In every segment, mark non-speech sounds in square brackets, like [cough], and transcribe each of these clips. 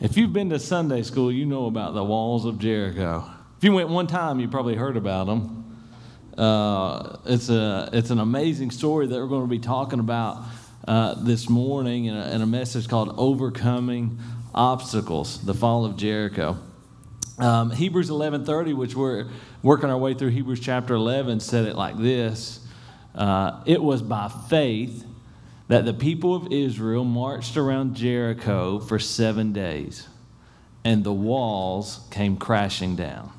If you've been to Sunday school, you know about the walls of Jericho. If you went one time, you probably heard about them. Uh, it's, a, it's an amazing story that we're going to be talking about uh, this morning in a, in a, message called Overcoming Obstacles, the Fall of Jericho. Um, Hebrews 11.30, which we're working our way through Hebrews chapter 11, said it like this. Uh, it was by faith that the people of Israel marched around Jericho for seven days, and the walls came crashing down.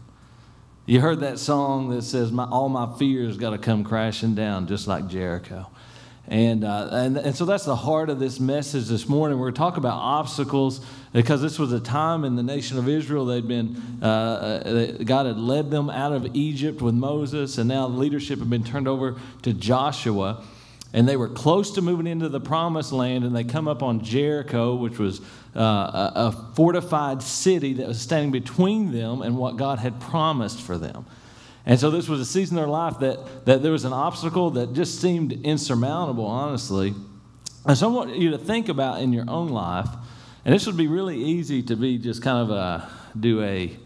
You heard that song that says, my, All my fears got to come crashing down, just like Jericho. And, uh, and, and so that's the heart of this message this morning. We're going to talk about obstacles because this was a time in the nation of Israel. They'd been, uh, uh God had led them out of Egypt with Moses, and now leadership had been turned over to Joshua and they were close to moving into the promised land, and they come up on Jericho, which was uh, a, a fortified city that was standing between them and what God had promised for them. And so this was a season in their life that, that there was an obstacle that just seemed insurmountable, honestly. And so I want you to think about in your own life, and this would be really easy to be just kind of a, do a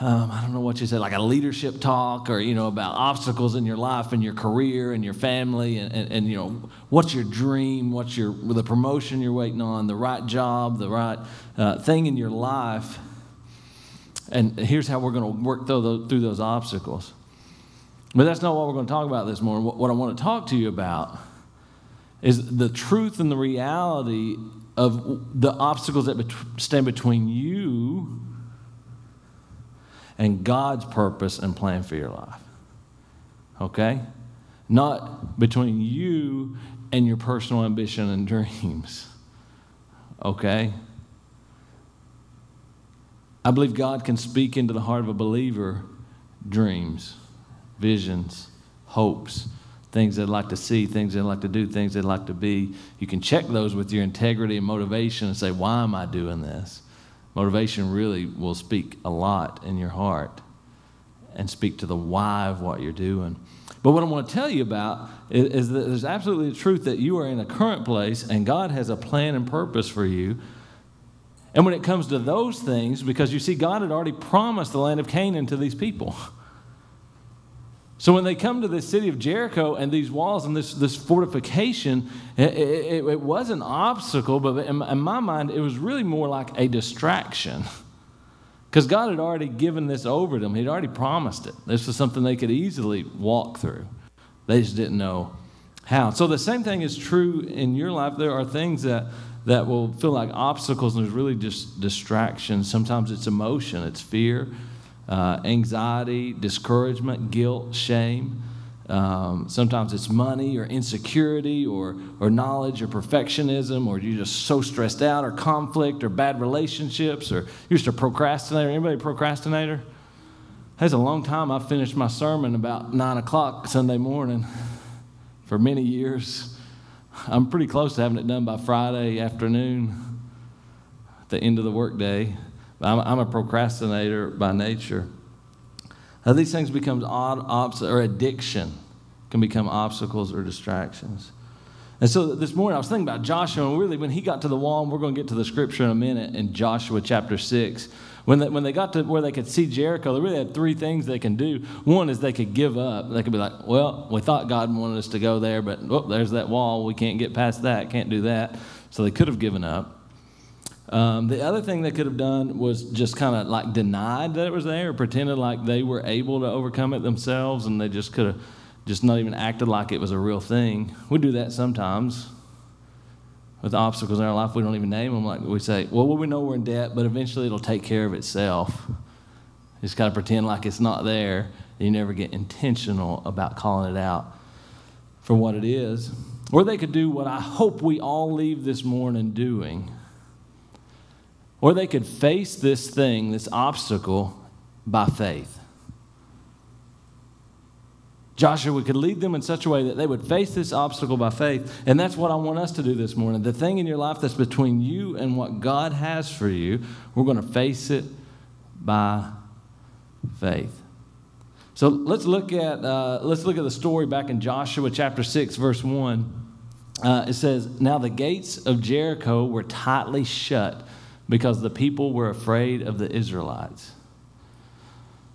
um, I don't know what you said, like a leadership talk or, you know, about obstacles in your life and your career and your family and, and, and, you know, what's your dream, what's your, the promotion you're waiting on, the right job, the right uh, thing in your life. And here's how we're going to work through those, through those obstacles. But that's not what we're going to talk about this morning. What, what I want to talk to you about is the truth and the reality of the obstacles that stand between you and God's purpose and plan for your life. Okay? Not between you and your personal ambition and dreams. Okay? I believe God can speak into the heart of a believer dreams, visions, hopes, things they'd like to see, things they'd like to do, things they'd like to be. You can check those with your integrity and motivation and say, Why am I doing this? Motivation really will speak a lot in your heart and speak to the why of what you're doing. But what I want to tell you about is, that there's absolutely the truth that you are in a current place and God has a plan and purpose for you. And when it comes to those things, because you see, God had already promised the land of Canaan to these people. [laughs] So when they come to the city of Jericho and these walls and this, this fortification, it, it, it was an obstacle, but in, in my mind, it was really more like a distraction. [laughs] Because God had already given this over to them, He'd already promised it. This was something they could easily walk through. They just didn't know how. So the same thing is true in your life. There are things that, that will feel like obstacles, and there's really just distractions. Sometimes it's emotion, it's fear uh, anxiety, discouragement, guilt, shame. Um, sometimes it's money or insecurity or, or knowledge or perfectionism or you're just so stressed out or conflict or bad relationships or you're just a procrastinator. Anybody procrastinator? That's a long time. I finished my sermon about 9 o'clock Sunday morning for many years. I'm pretty close to having it done by Friday afternoon, the end of the workday. I'm, I'm a procrastinator by nature. Now, these things become odd, obs- or addiction can become obstacles or distractions. And so this morning I was thinking about Joshua, and really when he got to the wall, and we're going to get to the scripture in a minute in Joshua chapter 6. When they, when they got to where they could see Jericho, they really had three things they can do. One is they could give up. They could be like, well, we thought God wanted us to go there, but oh, there's that wall. We can't get past that, can't do that. So they could have given up. Um, the other thing they could have done was just kind of like denied that it was there, or pretended like they were able to overcome it themselves, and they just could have just not even acted like it was a real thing. We do that sometimes with obstacles in our life. We don't even name them. Like we say, well, we know we're in debt, but eventually it'll take care of itself. Just kind of pretend like it's not there. You never get intentional about calling it out for what it is. Or they could do what I hope we all leave this morning doing or they could face this thing, this obstacle, by faith. Joshua could lead them in such a way that they would face this obstacle by faith. And that's what I want us to do this morning. The thing in your life that's between you and what God has for you, we're going to face it by faith. So let's look at uh, let's look at the story back in Joshua chapter six, verse one. Uh, it says, "Now the gates of Jericho were tightly shut because the people were afraid of the Israelites.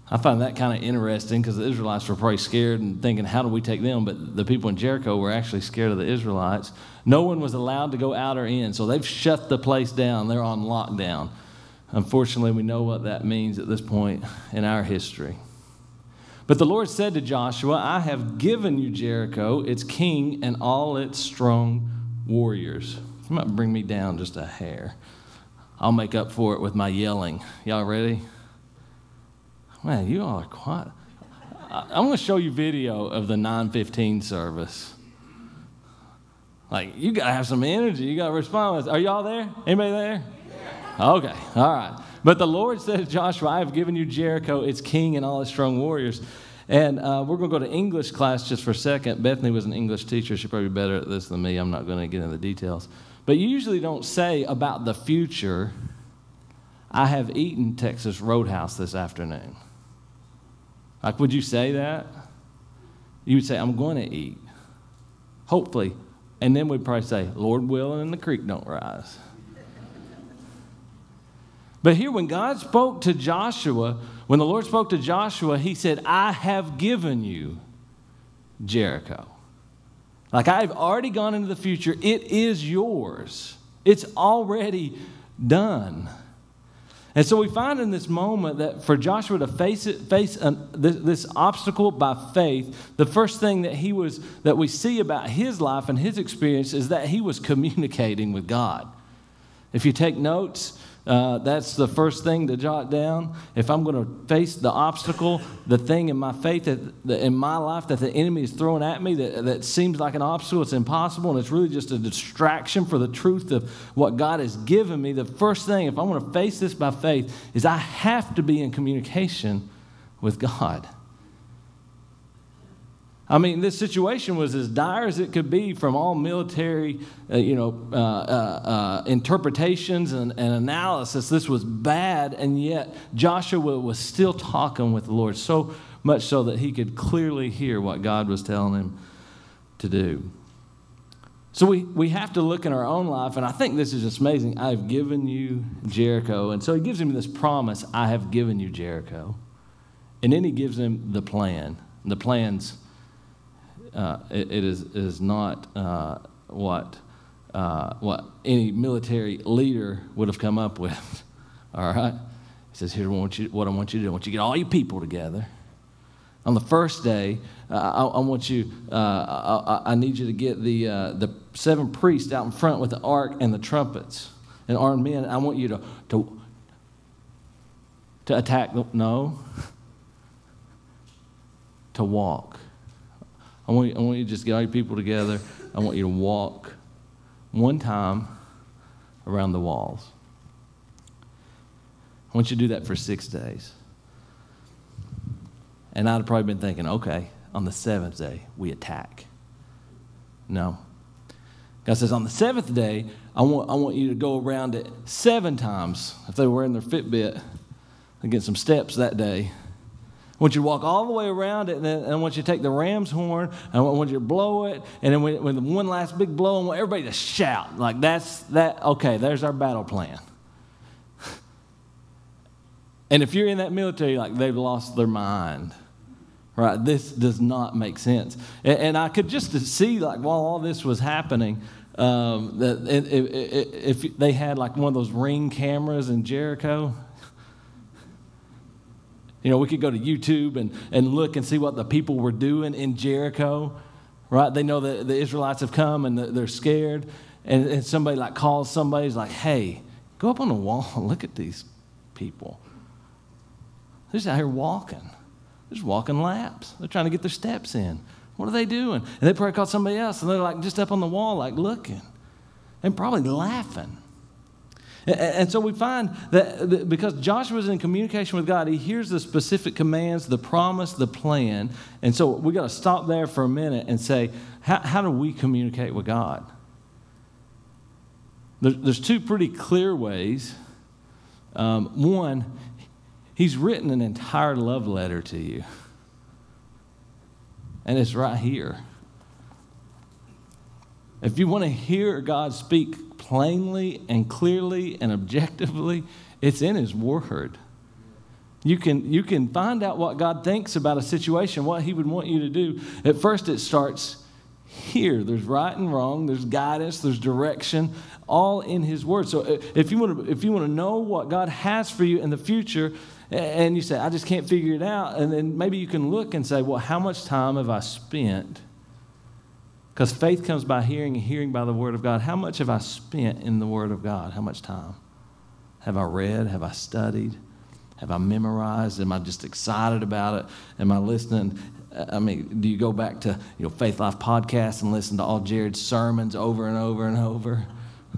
I find that kind of interesting because the Israelites were probably scared and thinking, how do we take them? But the people in Jericho were actually scared of the Israelites. No one was allowed to go out or in, so they've shut the place down. They're on lockdown. Unfortunately, we know what that means at this point in our history. But the Lord said to Joshua, I have given you Jericho, its king, and all its strong warriors. You might bring me down just a hair. I'll make up for it with my yelling. Y'all ready? Man, you all are quiet. I'm going to show you video of the 915 service. Like, you got to have some energy. You got to respond. Are y'all there? Anybody there? Okay, all right. But the Lord said Joshua, I have given you Jericho, its king, and all its strong warriors. And uh, we're going to go to English class just for a second. Bethany was an English teacher. She's probably better at this than me. I'm not going to get into the details. But you usually don't say about the future, I have eaten Texas Roadhouse this afternoon. Like, would you say that? You would say, I'm going to eat. Hopefully. And then we'd probably say, Lord willing, and the creek don't rise. But here, when God spoke to Joshua, when the Lord spoke to Joshua, he said, I have given you Jericho. Like I've already gone into the future, it is yours. It's already done. And so we find in this moment that for Joshua to face it, face an, this, this, obstacle by faith, the first thing that he was that we see about his life and his experience is that he was communicating with God. If you take notes, uh, that's the first thing to jot down. If I'm going to face the obstacle, the thing in my faith, that, that, in my life that the enemy is throwing at me that, that seems like an obstacle, it's impossible, and it's really just a distraction for the truth of what God has given me, the first thing, if I want to face this by faith, is I have to be in communication with God. I mean, this situation was as dire as it could be from all military, uh, you know, uh, uh, uh, interpretations and, and, analysis. This was bad, and yet Joshua was still talking with the Lord, so much so that he could clearly hear what God was telling him to do. So we, we have to look in our own life, and I think this is just amazing. I've given you Jericho. And so he gives him this promise I have given you Jericho. And then he gives him the plan. The plan's uh, it, it is, is not uh, what, uh, what any military leader would have come up with. [laughs] all right? He says, Here's what I, want you, what I want you to do I want you to get all your people together. On the first day, uh, I, I, want you, uh, I, I, need you to get the, uh, the seven priests out in front with the ark and the trumpets and armed men. I want you to, to, to attack, no, [laughs] to walk. I want, you, I want you to just get all your people together. I want you to walk one time around the walls. I want you to do that for six days. And I'd probably been thinking, okay, on the seventh day, we attack. No. God says, on the seventh day, I want, I want you to go around it seven times. If they were in their Fitbit, and get some steps that day. Want you to walk all the way around it, and then I want you to take the ram's horn, and I want you to blow it, and then with one last big blow, I want everybody to shout. Like, that's that, okay, there's our battle plan. [laughs] and if you're in that military, like, they've lost their mind. Right? This does not make sense. And, and I could just see, like, while all this was happening, um, that if they had like one of those ring cameras in Jericho, you know, we could go to YouTube and, and look and see what the people were doing in Jericho, right? They know that the Israelites have come and they're scared. And, and somebody like calls somebody, like, hey, go up on the wall and look at these people. They're just out here walking. They're just walking laps. They're trying to get their steps in. What are they doing? And they probably called somebody else and they're like just up on the wall, like looking and probably laughing. And so we find that because Joshua is in communication with God, he hears the specific commands, the promise, the plan. And so we got to stop there for a minute and say, how, how do we communicate with God? There's two pretty clear ways. Um, one, he's written an entire love letter to you, and it's right here. If you want to hear God speak plainly and clearly and objectively, it's in His Word. You can, you can find out what God thinks about a situation, what He would want you to do. At first, it starts here. There's right and wrong, there's guidance, there's direction, all in His Word. So uh, if you want to, if you want to know what God has for you in the future, and you say, I just can't figure it out, and then maybe you can look and say, well, how much time have I spent? Because faith comes by hearing and hearing by the Word of God. How much have I spent in the Word of God? How much time? Have I read? Have I studied? Have I memorized? Am I just excited about it? Am I listening? I mean, do you go back to you know Faith Life podcast and listen to all Jared's sermons over and over and over?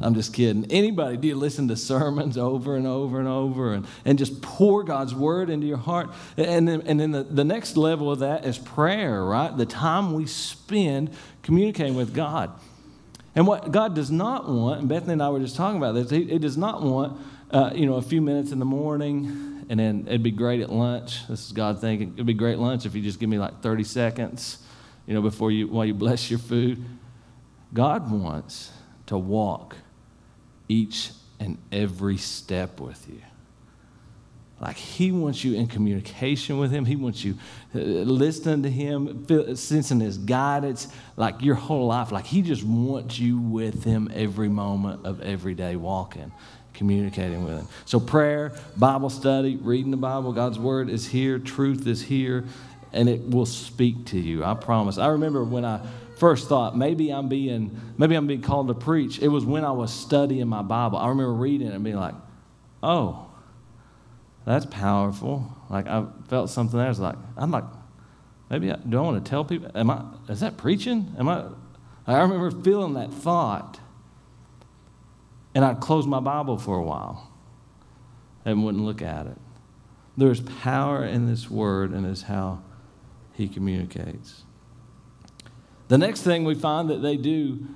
I'm just kidding. Anybody, do you listen to sermons over and over and over and, and just pour God's word into your heart? And then, and then the, the next level of that is prayer, right? The time we spend communicating with God. And what God does not want, and Bethany and I were just talking about this, He, he does not want, uh, you know, a few minutes in the morning and then it'd be great at lunch. This is God thinking. It'd be great lunch if you just give me like 30 seconds, you know, before you, while you bless your food. God wants to walk each and every step with you. Like he wants you in communication with him. He wants you uh, listening to him, sensing his guidance, like your whole life. Like he just wants you with him every moment of every day walking, communicating with him. So prayer, Bible study, reading the Bible, God's word is here, truth is here, and it will speak to you. I promise. I remember when I first thought maybe I'm being maybe I'm being called to preach. It was when I was studying my Bible. I remember reading it and being like, "Oh, that's powerful." Like I felt something there. I was like, I'm like, maybe I, do I want to tell people? Am I? Is that preaching? Am I? I remember feeling that thought, and I'd close my Bible for a while and wouldn't look at it. There's power in this word, and is how He communicates. The next thing we find that they do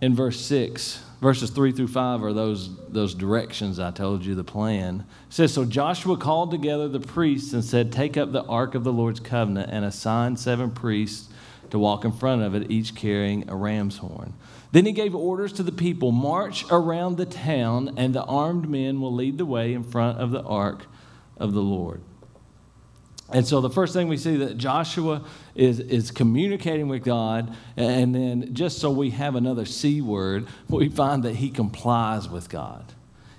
in verse 6, verses 3 through 5 are those, those directions I told you, the plan. It says, So Joshua called together the priests and said, Take up the ark of the Lord's covenant and assign seven priests to walk in front of it, each carrying a ram's horn. Then he gave orders to the people March around the town, and the armed men will lead the way in front of the ark of the Lord. And so the first thing we see that Joshua is, is communicating with God, and then just so we have another C word, we find that he complies with God.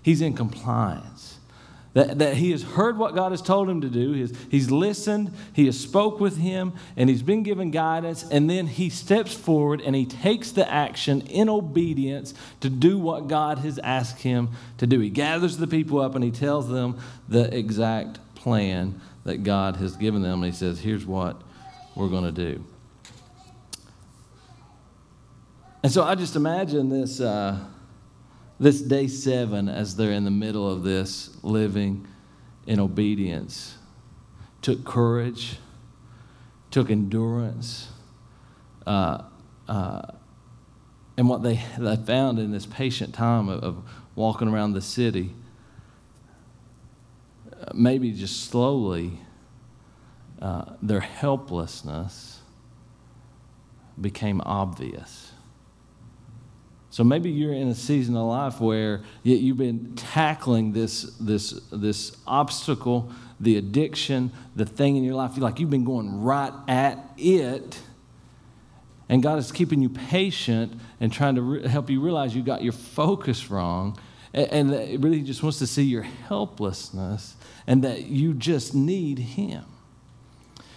He's in compliance. That, that he has heard what God has told him to do. He's, he's listened, he has spoke with him, and he's been given guidance, and then he steps forward and he takes the action in obedience to do what God has asked him to do. He gathers the people up and he tells them the exact plan that God has given them. And He says, here's what we're going to do. And so I just imagine this, uh, this day seven as they're in the middle of this living in obedience. Took courage, took endurance. Uh, uh, and what they, they found in this patient time of, of walking around the city maybe just slowly, uh, their helplessness became obvious. So maybe you're in a season of life where yet you've been tackling this, this, this obstacle, the addiction, the thing in your life. Like you've been going right at it. And God is keeping you patient and trying to help you realize you got your focus wrong. And, it really just wants to see your helplessness and that you just need Him.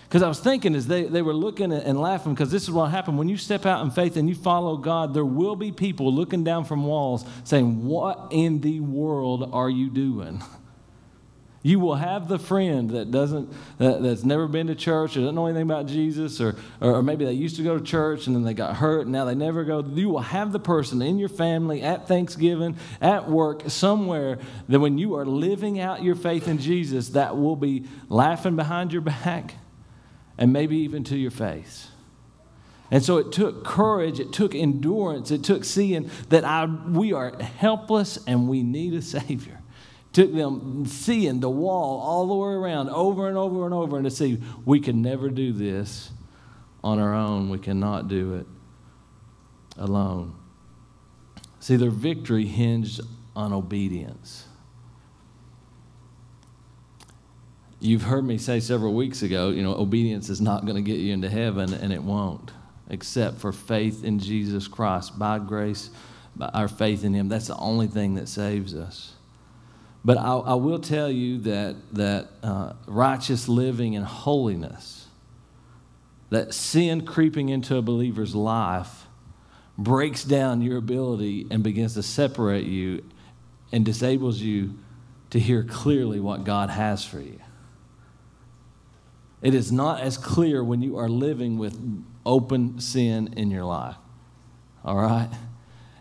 Because I was thinking as they, they were looking and laughing, because this is what happened. When you step out in faith and you follow God, there will be people looking down from walls saying, What in the world are you doing? [laughs] You will have the friend that doesn't, that, that's never been to church or doesn't know anything about Jesus, or, or maybe they used to go to church and then they got hurt and now they never go. You will have the person in your family, at Thanksgiving, at work, somewhere that when you are living out your faith in Jesus, that will be laughing behind your back and maybe even to your face. And so it took courage, it took endurance, it took seeing that I, we are helpless and we need a Savior took them seeing the wall all the way around over and over and over and to see we can never do this on our own. We cannot do it alone. See, their victory hinged on obedience. You've heard me say several weeks ago, you know, obedience is not going to get you into heaven, and it won't, except for faith in Jesus Christ. By grace, by our faith in Him, that's the only thing that saves us. But I, I will tell you that, that uh, righteous living and holiness, that sin creeping into a believer's life, breaks down your ability and begins to separate you and disables you to hear clearly what God has for you. It is not as clear when you are living with open sin in your life. All right?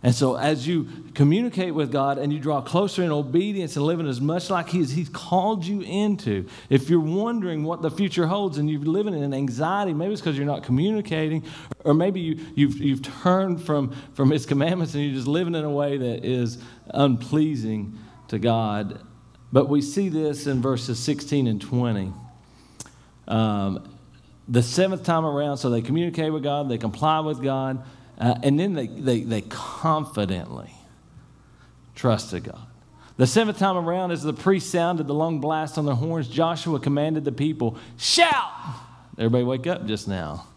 And so, as you communicate with God and you draw closer in obedience and living as much like He's, He's called you into, if you're wondering what the future holds and you're living in anxiety, maybe it's because you're not communicating, or maybe you, you've, you've turned from, from His commandments and you're just living in a way that is unpleasing to God. But we see this in verses 16 and 20. Um, the seventh time around, so they communicate with God, they comply with God, uh, and then they, they, they confidently trusted God. The seventh time around, as the priest sounded the long blast on their horns, Joshua commanded the people, Shout! Everybody wake up just now.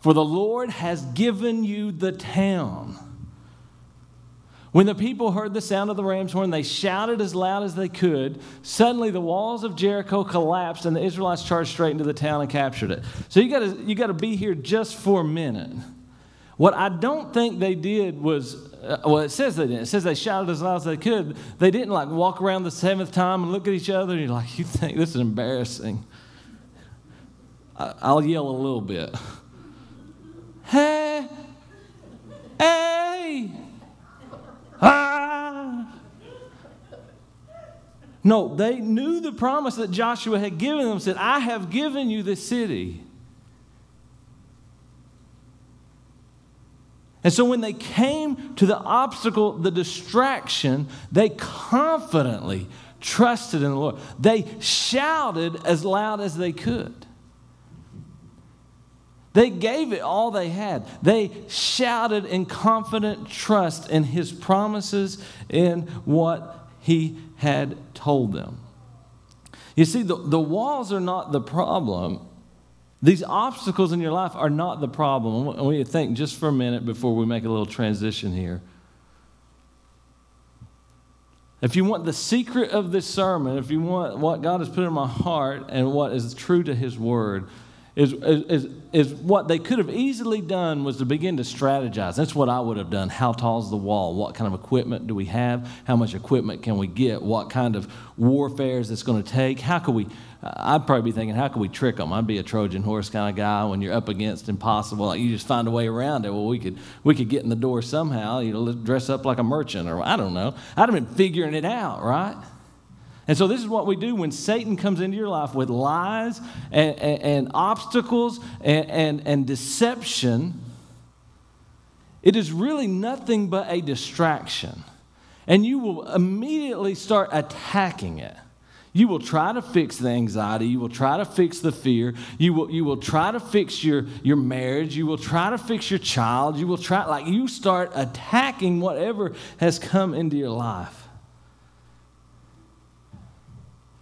For the Lord has given you the town. When the people heard the sound of the ram's horn, they shouted as loud as they could. Suddenly, the walls of Jericho collapsed, and the Israelites charged straight into the town and captured it. So you got to you got to be here just for a minute. What I don't think they did was, uh, well, it says they didn't. It says they shouted as loud as they could. They didn't like walk around the seventh time and look at each other and you're like, you think this is embarrassing. I, I'll yell a little bit. No, they knew the promise that Joshua had given them, said, I have given you the city. And so when they came to the obstacle, the distraction, they confidently trusted in the Lord. They shouted as loud as they could. They gave it all they had. They shouted in confident trust in his promises in what he had told them. You see, the, the walls are not the problem. These obstacles in your life are not the problem. I want you to think just for a minute before we make a little transition here. If you want the secret of this sermon, if you want what God has put in my heart and what is true to His Word, is, is, is what they could have easily done was to begin to strategize. That's what I would have done. How tall is the wall? What kind of equipment do we have? How much equipment can we get? What kind of warfare is this going to take? How could we? I'd probably be thinking, how could we trick them? I'd be a Trojan horse kind of guy when you're up against impossible. Like you just find a way around it. Well, we could we could get in the door somehow. You know, dress up like a merchant, or I don't know. I'd have been figuring it out, right? And so, this is what we do when Satan comes into your life with lies and, and, and obstacles and, and, and deception. It is really nothing but a distraction. And you will immediately start attacking it. You will try to fix the anxiety. You will try to fix the fear. You will, you will try to fix your, your marriage. You will try to fix your child. You will try, like, you start attacking whatever has come into your life.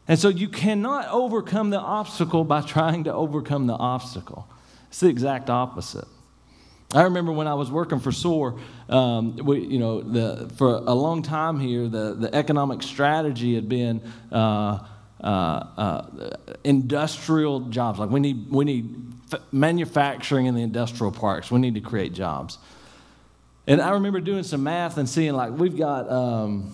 And so you cannot overcome the obstacle by trying to overcome the obstacle. It's the exact opposite. I remember when I was working for SOAR, um, we, you know, the, for a long time here, the, the economic strategy had been uh, uh, uh, industrial jobs. Like we need, we need manufacturing in the industrial parks. We need to create jobs. And I remember doing some math and seeing like we've got. Um,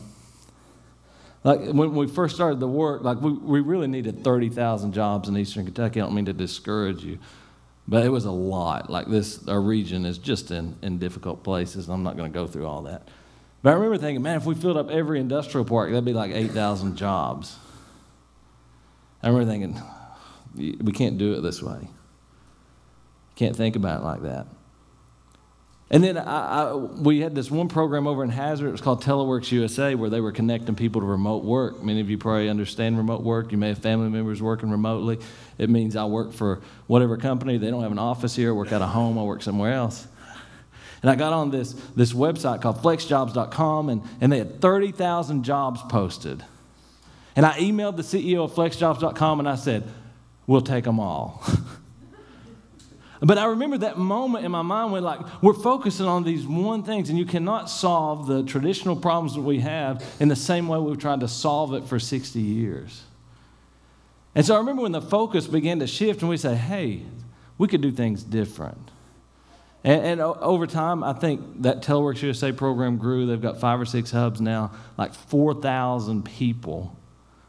like when we first started the work, like we, we really needed 30,000 jobs in Eastern Kentucky. I don't mean to discourage you, but it was a lot. Like this, our region is just in, in difficult places. I'm not going to go through all that. But I remember thinking, man, if we filled up every industrial park, that'd be like 8,000 jobs. I remember thinking, we can't do it this way. Can't think about it like that. And then I, I, we had this one program over in Hazard. It was called Teleworks USA, where they were connecting people to remote work. Many of you probably understand remote work. You may have family members working remotely. It means I work for whatever company. They don't have an office here. I work out of home. I work somewhere else. And I got on this, this website called flexjobs.com, and, and they had 30,000 jobs posted. And I emailed the CEO of flexjobs.com and I said, We'll take them all. [laughs] But I remember that moment in my mind when, like, we're focusing on these one things, and you cannot solve the traditional problems that we have in the same way we've tried to solve it for 60 years. And so I remember when the focus began to shift, and we say, hey, we could do things different. And, and over time, I think that Teleworks USA program grew. They've got five or six hubs now, like 4,000 people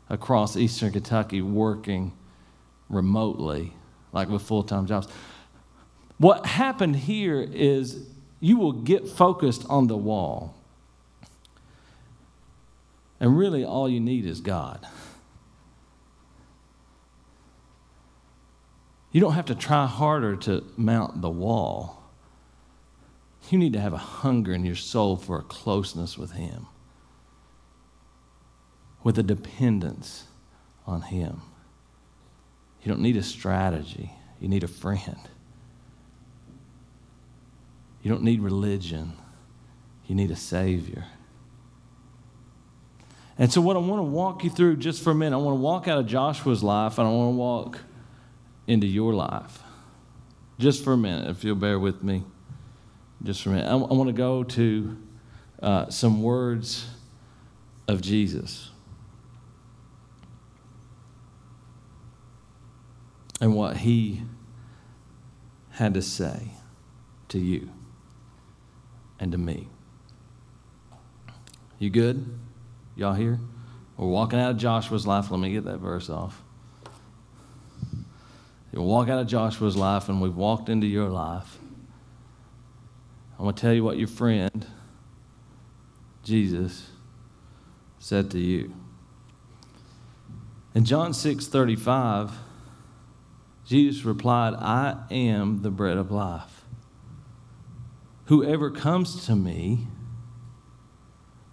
across eastern Kentucky working remotely, like with full time jobs. What happened here is you will get focused on the wall. And really, all you need is God. You don't have to try harder to mount the wall. You need to have a hunger in your soul for a closeness with Him, with a dependence on Him. You don't need a strategy, you need a friend. You don't need religion, you need a Savior. And so, what I want to walk you through just for a minute, I want to walk out of Joshua's life and I want to walk into your life. Just for a minute, if you'll bear with me. Just for a minute. I, I want to go to uh, some words of Jesus. And what he had to say to you and to me. You good? Y'all here? We're walking out of Joshua's life. Let me get that verse off. You walk out of Joshua's life, and we've walked into your life. I'm going to tell you what your friend, Jesus, said to you. In John 6 35, Jesus replied, I am the bread of life. Whoever comes to me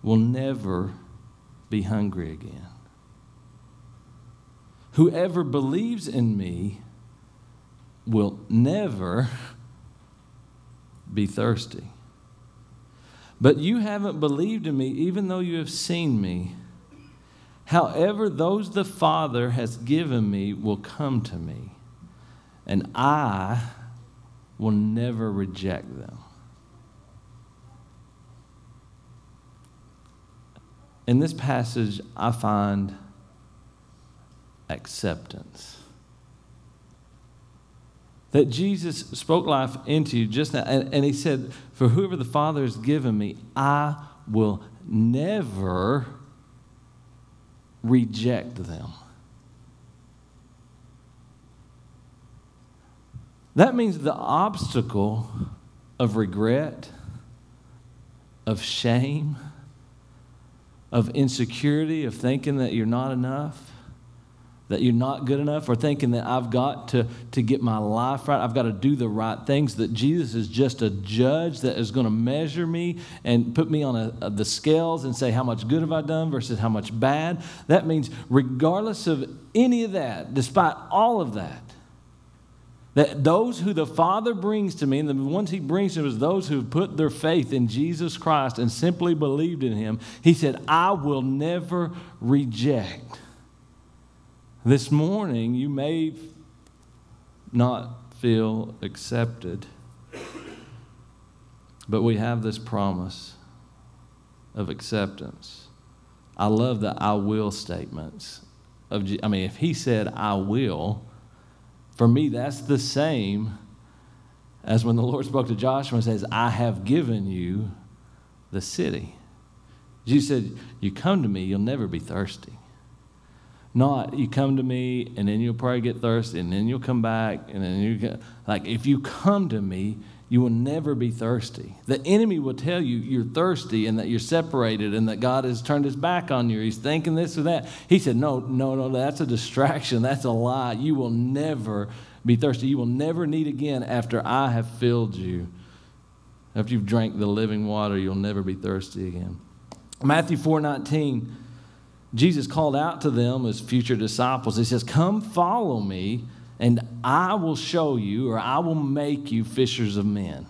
will never be hungry again. Whoever believes in me will never be thirsty. But you haven't believed in me, even though you have seen me. However, those the Father has given me will come to me, and I will never reject them. In this passage, I find acceptance. That Jesus spoke life into you just now, and, and he said, For whoever the Father has given me, I will never reject them. That means the obstacle of regret, of shame, of insecurity, of thinking that you're not enough, that you're not good enough, or thinking that I've got to, to get my life right, I've got to do the right things, that Jesus is just a judge that is going to measure me and put me on a, a, the scales and say, How much good have I done versus how much bad? That means, regardless of any of that, despite all of that, that those who the Father brings to me, and the ones He brings to me is those who put their faith in Jesus Christ and simply believed in Him. He said, I will never reject. This morning, you may not feel accepted, but we have this promise of acceptance. I love the I will statements. Of, I mean, if He said, I will, for me, that's the same as when the Lord spoke to Joshua and says, I have given you the city. Jesus said, You come to me, you'll never be thirsty. Not you come to me and then you'll probably get thirsty and then you'll come back and then you get like if you come to me, you will never be thirsty. The enemy will tell you you're thirsty and that you're separated and that God has turned his back on you. He's thinking this or that. He said, No, no, no, that's a distraction. That's a lie. You will never be thirsty. You will never need again after I have filled you After you've drank the living water, you'll never be thirsty again. Matthew 4 19, Jesus called out to them as future disciples. He says, Come follow me, and I will show you, or I will make you fishers of men.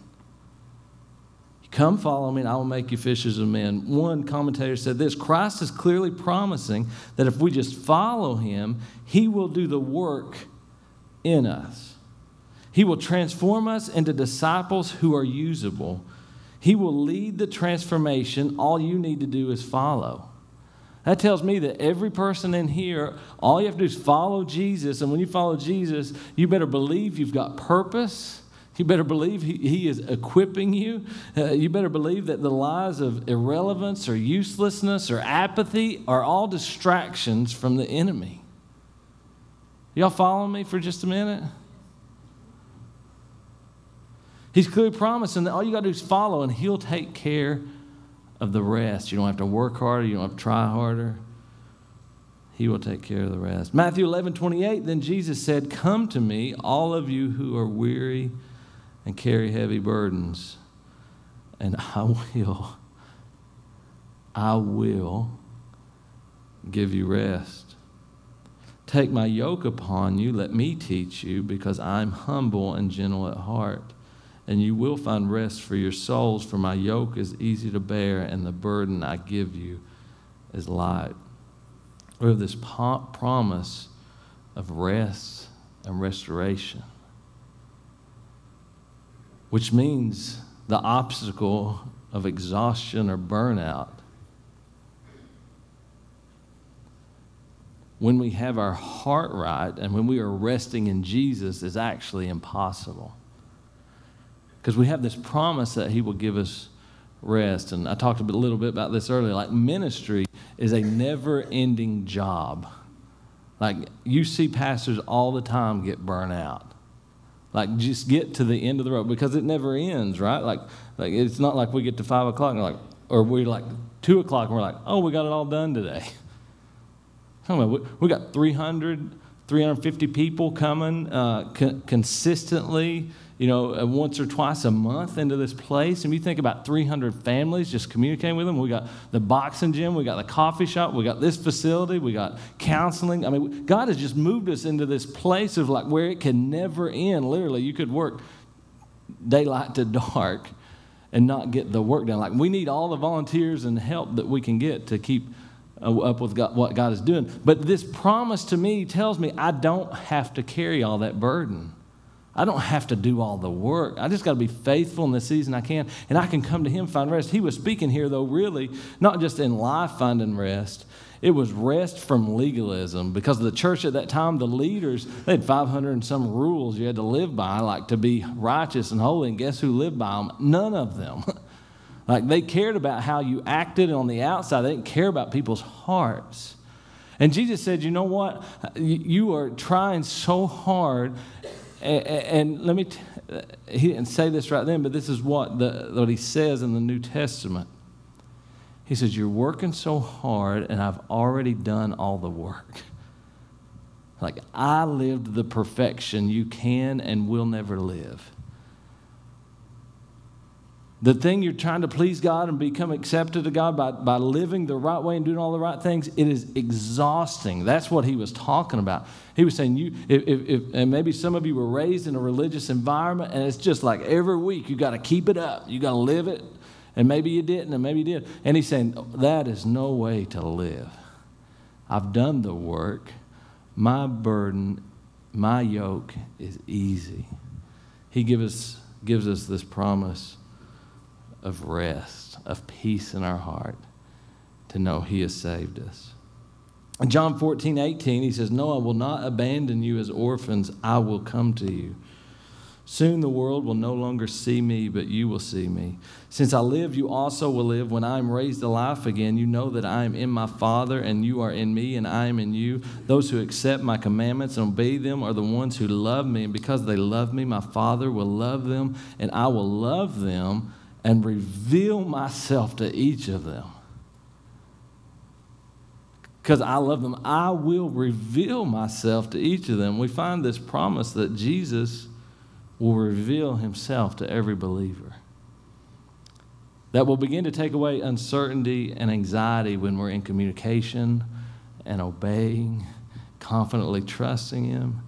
Come follow me, and I will make you fishers of men. One commentator said this Christ is clearly promising that if we just follow him, he will do the work in us. He will transform us into disciples who are usable. He will lead the transformation. All you need to do is follow. That tells me that every person in here, all you have to do is follow Jesus. And when you follow Jesus, you better believe you've got purpose you better believe he, he is equipping you. Uh, you better believe that the lies of irrelevance or uselessness or apathy are all distractions from the enemy. Y'all follow me for just a minute? He's clearly promising that all you got to do is follow, and He'll take care of the rest. You don't have to work harder, you don't have to try harder. He will take care of the rest. Matthew 11, 28, then Jesus said, Come to me, all of you who are weary and carry heavy burdens, and I [laughs] will, I will give you rest. Take my yoke upon you, let me teach you, because I'm humble and gentle at heart. And you will find rest for your souls, for my yoke is easy to bear, and the burden I give you is light. We have this promise of rest and restoration which means the obstacle of exhaustion or burnout. When we have our heart right and when we are resting in Jesus is actually impossible. Because we have this promise that He will give us rest. And I talked a, little bit about this earlier. Like, ministry is a never ending job. Like, you see pastors all the time get burnt out. Like just get to the end of the road because it never ends, right? Like, like it's not like we get to five o'clock and like, or we're like two o'clock and we're like, oh, we got it all done today. [laughs] We got 300, 350 people coming uh, co- consistently you know, uh, once or twice a month into this place. And you think about 300 families just communicating with them. We got the boxing gym, we got the coffee shop, we got this facility, we got counseling. I mean, God has just moved us into this place of like where it can never end. Literally, you could work daylight to dark and not get the work done. Like, we need all the volunteers and help that we can get to keep uh, up with God, what God is doing. But this promise to me tells me I don't have to carry all that burden. I don't have to do all the work. I just got to be faithful in the season I can, and I can come to Him find rest. He was speaking here, though, really, not just in life finding rest. It was rest from legalism because the church at that time, the leaders, they had 500 and some rules you had to live by, like to be righteous and holy. And guess who lived by them? None of them. [laughs] like they cared about how you acted on the outside, they didn't care about people's hearts. And Jesus said, You know what? You are trying so hard and, and let me, t- he didn't say this right then, but this is what, the, what he says in the New Testament. He says, You're working so hard, and I've already done all the work. Like, I lived the perfection you can and will never live the thing you're trying to please God and become accepted to God by, by living the right way and doing all the right things, it is exhausting. That's what he was talking about. He was saying, you, if, if, and maybe some of you were raised in a religious environment, and it's just like every week you got to keep it up, you got to live it, and maybe you didn't, and maybe you did. And he's saying, that is no way to live. I've done the work. My burden, my yoke is easy. He gives us, gives us this promise of rest, of peace in our heart to know He has saved us. In John 14, 18, he says, No, I will not abandon you as orphans. I will come to you. Soon the world will no longer see me, but you will see me. Since I live, you also will live. When I am raised to life again, you know that I am in my Father, and you are in me, and I am in you. Those who accept my commandments and obey them are the ones who love me. And because they love me, my Father will love them, and I will love them and reveal myself to each of them. Because I love them, I will reveal myself to each of them. We find this promise that Jesus will reveal himself to every believer. that will begin to take away uncertainty and anxiety when we're in communication and obeying, confidently trusting Him.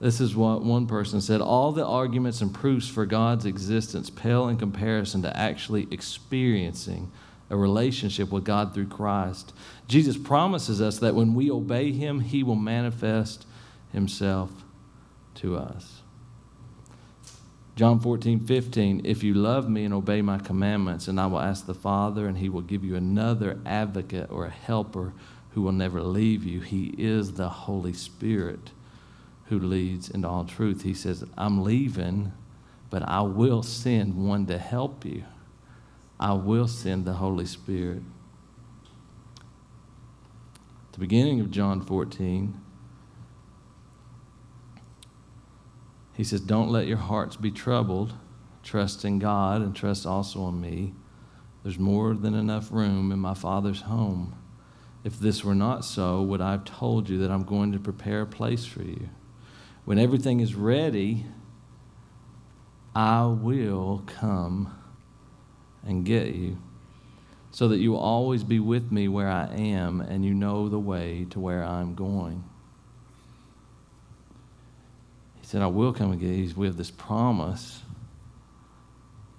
This is what one person said all the arguments and proofs for God's existence pale in comparison to actually experiencing a relationship with God through Christ. Jesus promises us that when we obey Him, He will manifest Himself to us. John 14, 15, if you love me and obey my commandments, and I will ask the Father, and he will give you another advocate or a helper who will never leave you. He is the Holy Spirit who leads into all truth. He says, I'm leaving, but I will send one to help you. I will send the Holy Spirit. At the beginning of John 14, he says, Don't let your hearts be troubled. Trust in God and trust also in me. There's more than enough room in my Father's home. If this were not so, would I have told you that I'm going to prepare a place for you? When everything is ready, I will come and get you so that you will always be with me where I am and you know the way to where I'm going. He said, I will come and get you. We have this promise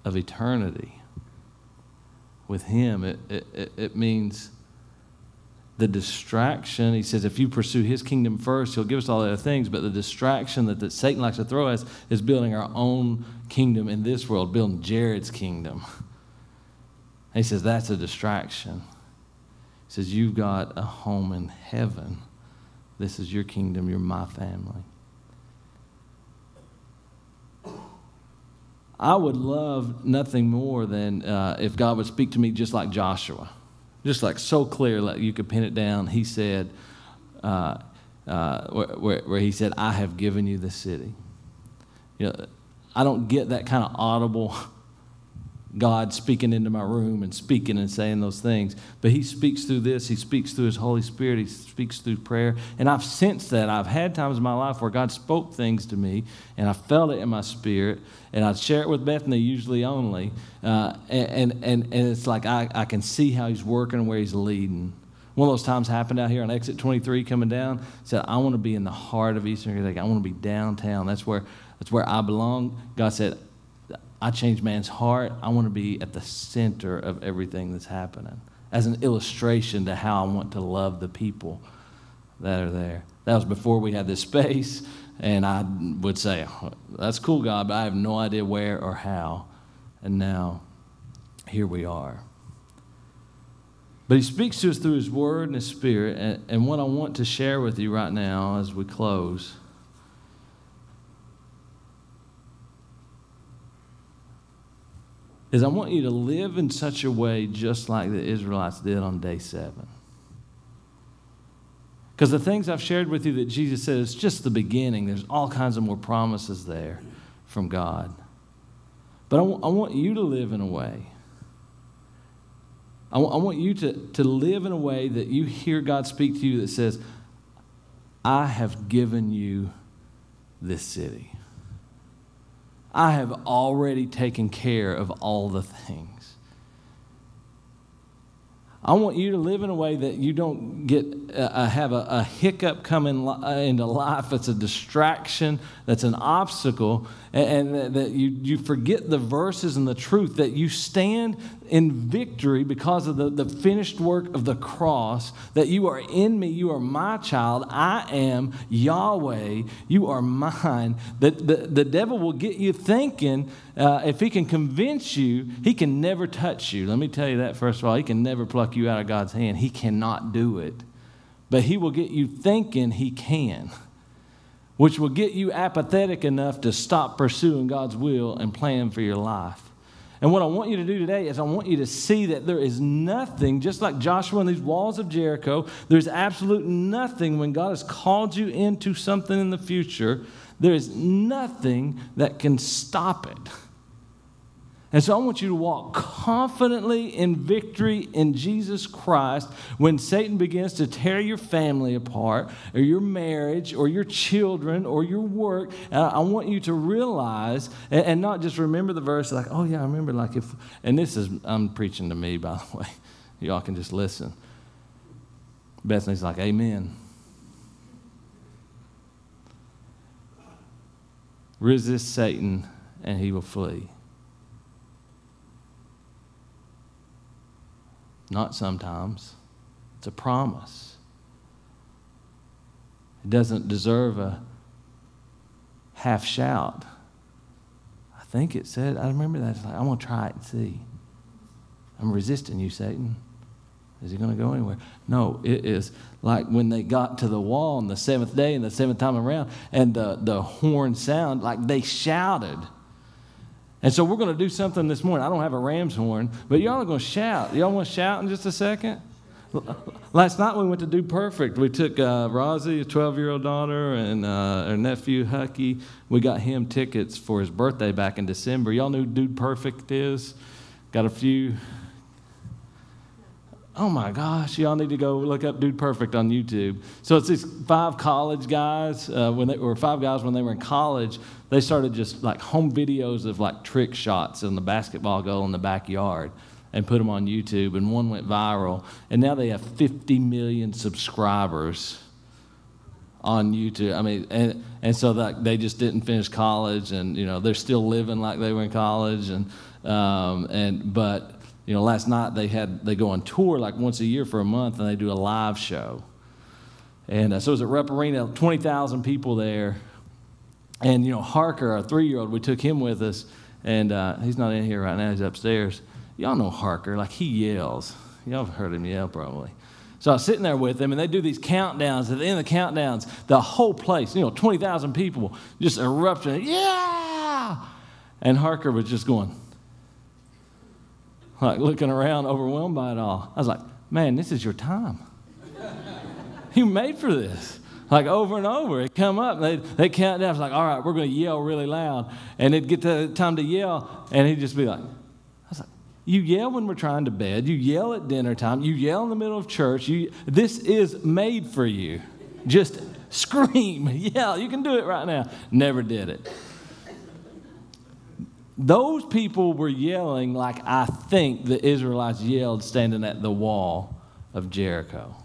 of eternity with Him. It, it, it means the distraction. He says, if you pursue His kingdom first, He'll give us all the other things. But the distraction that, that Satan likes to throw us is building our own kingdom in this world, building Jared's kingdom. [laughs] He says, That's a distraction. He says, You've got a home in heaven. This is your kingdom. You're my family. I would love nothing more than uh, if God would speak to me just like Joshua, just like so clear, like you could pin it down. He said, uh, uh, where, where, he said, I have given you the city. You know, I don't get that kind of audible [laughs] God speaking into my room and speaking and saying those things. But He speaks through this. He speaks through His Holy Spirit. He speaks through prayer. And I've sensed that. I've had times in my life where God spoke things to me and I felt it in my spirit. And I'd share it with Bethany usually only. Uh, and, and, and it's like I, I can see how He's working and where He's leading. One of those times happened out here on exit 23 coming down. Said, I want to be in the heart of Eastern Kentucky. I want to be downtown. That's where, that's where I belong. God said, I change man's heart. I want to be at the center of everything that's happening as an illustration to how I want to love the people that are there. That was before we had this [laughs] space, and I would say, That's cool, God, but I have no idea where or how. And now, here we are. But He speaks to us through His Word and His Spirit, and, and what I want to share with you right now as we close is I want you to live in such a way just like the Israelites did on day seven. Because the things I've shared with you that Jesus said is just the beginning. There's all kinds of more promises there from God. But I, want you to live in a way. I, I want you to, to live in a way that you hear God speak to you that says, I have given you this city. I have already taken care of all the things. I want you to live in a way that you don't get uh, uh have a, a, hiccup coming uh, into life. That's a distraction, that's an obstacle, and, that you, you forget the verses and the truth, that you stand in victory because of the, the finished work of the cross, that you are in me, you are my child, I am Yahweh, you are mine. That the, the devil will get you thinking, uh, if he can convince you, he can never touch you. Let me tell you that first of all, he can never pluck you out of God's hand. He cannot do it. But he will get you thinking he can [laughs] which will get you apathetic enough to stop pursuing God's will and plan for your life. And what I want you to do today is I want you to see that there is nothing, just like Joshua and these walls of Jericho, there's absolute nothing when God has called you into something in the future, there is nothing that can stop it. [laughs] And so I want you to walk confidently in victory in Jesus Christ when Satan begins to tear your family apart, or your marriage, or your children, or your work. I want you to realize and not just remember the verse like, oh, yeah, I remember, like if, and this is, I'm preaching to me, by the [laughs] way. Y'all can just listen. Bethany's like, Amen. Resist Satan and he will flee. Not sometimes. It's a promise. It doesn't deserve a half shout. I think it said, I remember that. It's like, I want to try it and see. I'm resisting you, Satan. Is he going to go anywhere? No, it is like when they got to the wall on the seventh day and the seventh time around, and the, the horn sound, like they shouted. And so we're going to do something this morning. I don't have a ram's horn, but y'all are going to shout. Y'all want to shout in just a second? Last night we went to Dude Perfect. We took uh, Rosie, a 12 year old daughter, and uh, her nephew, Hucky. We got him tickets for his birthday back in December. Y'all know Dude Perfect is? Got a few oh my gosh, y'all need to go look up Dude Perfect on YouTube. So it's these five college guys, uh, when they were five guys when they were in college, they started just like home videos of like trick shots in the basketball goal in the backyard and put them on YouTube, and one went viral. And now they have 50 million subscribers on YouTube. I mean, and, and so that they just didn't finish college, and you know they're still living like they were in college, and um, and but you know, last night they had they go on tour like once a year for a month, and they do a live show. And uh, so it was at Rupp Arena, 20,000 people there. And, you know, Harker, our three year old, we took him with us, and uh, he's not in here right now, he's upstairs. Y'all know Harker, like he yells. Y'all have heard him yell probably. So I was sitting there with them, and they do these countdowns. At the end of the countdowns, the whole place, you know, 20,000 people just erupting, yeah! And Harker was just going, like looking around, overwhelmed by it all. I was like, man, this is your time. you made for this. Like over and over, it come up. They they count down. It's like, all right, we're going to yell really loud, and it'd get to time to yell, and he'd just be like, I was like, you yell when we're trying to bed. You yell at dinner time. You yell in the middle of church. You this is made for you. Just scream, [laughs] yell. You can do it right now. Never did it. Those people were yelling like I think the Israelites yelled standing at the wall of Jericho.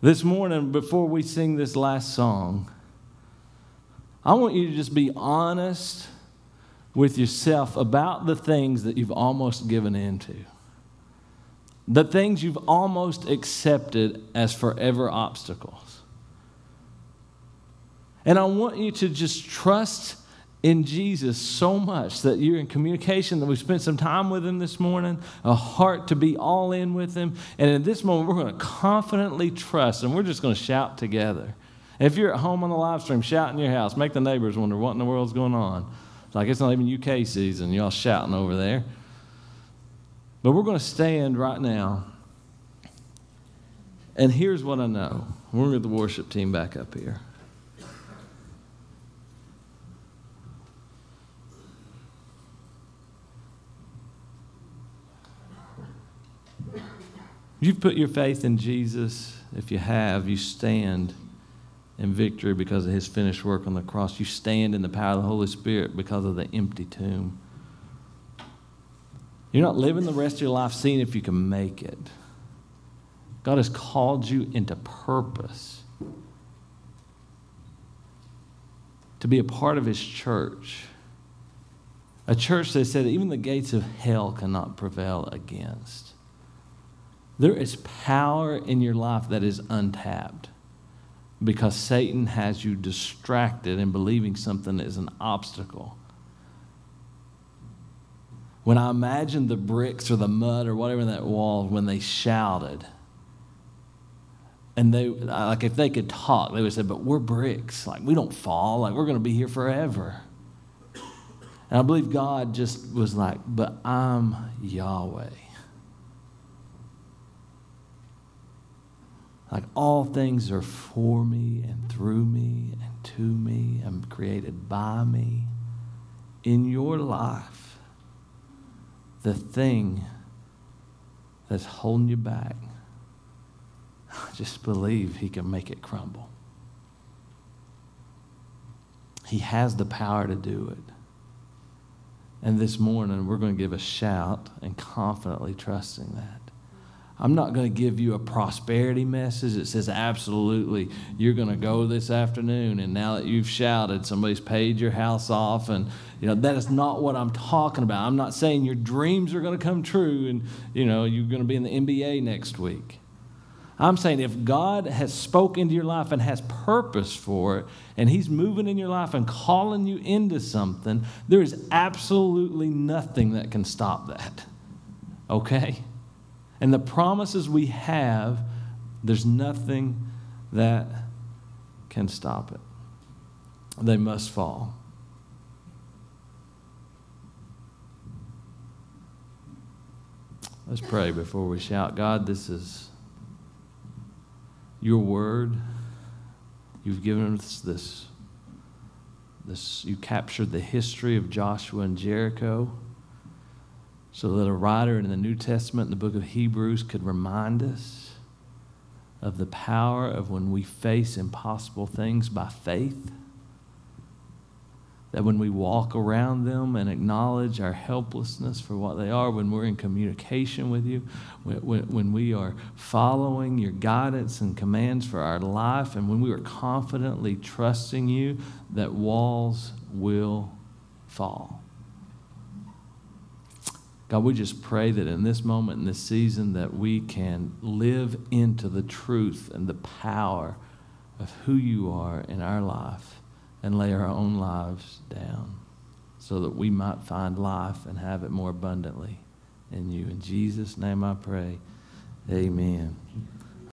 This morning, before we sing this last song, I want you to just be honest with yourself about the things that you've almost given into, the things you've almost accepted as forever obstacles. And I want you to just trust in Jesus so much that you're in communication, that we spent some time with Him this morning, a heart to be all in with Him. And in this moment, we're going to confidently trust, and we're just going to shout together. If you're at home on the live stream, shout in your house. Make the neighbors wonder what in the world's going on. Like it's not even UK season. Y'all shouting over there. But we're going to stand right now. And here's what I know. We're going to get the worship team back up here. You've put your faith in Jesus. If you have, you stand in victory because of his finished work on the cross. You stand in the power of the Holy Spirit because of the empty tomb. You're not living the rest of your life seeing if you can make it. God has called you into purpose to be a part of his church. A church that said even the gates of hell cannot prevail against. There is power in your life that is untapped because Satan has you distracted and believing something is an obstacle. When I imagine the bricks or the mud or whatever in that wall, when they shouted, and they like if they could talk, they would say, "But we're bricks. Like we don't fall. Like we're going to be here forever." And I believe God just was like, "But I'm Yahweh." Like all things are for me and through me and to me. I'm created by me. In your life, the thing that's holding you back, just believe He can make it crumble. He has the power to do it. And this morning, we're going to give a shout and confidently trusting that. I'm not going to give you a prosperity message that says, absolutely, you're going to go this afternoon, and now that you've shouted, somebody's paid your house off. And, you know, that is not what I'm talking about. I'm not saying your dreams are going to come true and, you know, you're going to be in the NBA next week. I'm saying if God has spoken to your life and has purpose for it, and He's moving in your life and calling you into something, there is absolutely nothing that can stop that. Okay? And the promises we have, there's nothing that can stop it. They must fall. Let's pray before we shout. God, this is your word. You've given us this, this you captured the history of Joshua and Jericho so that a writer in the New Testament, in the book of Hebrews, could remind us of the power of when we face impossible things by faith. That when we walk around them and acknowledge our helplessness for what they are, when we're in communication with you, when, when we are following your guidance and commands for our life, and when we are confidently trusting you, that walls will fall. God, we just pray that in this moment, in this season, that we can live into the truth and the power of who you are in our life and lay our own lives down so that we might find life and have it more abundantly in you. In Jesus' name I pray. Amen.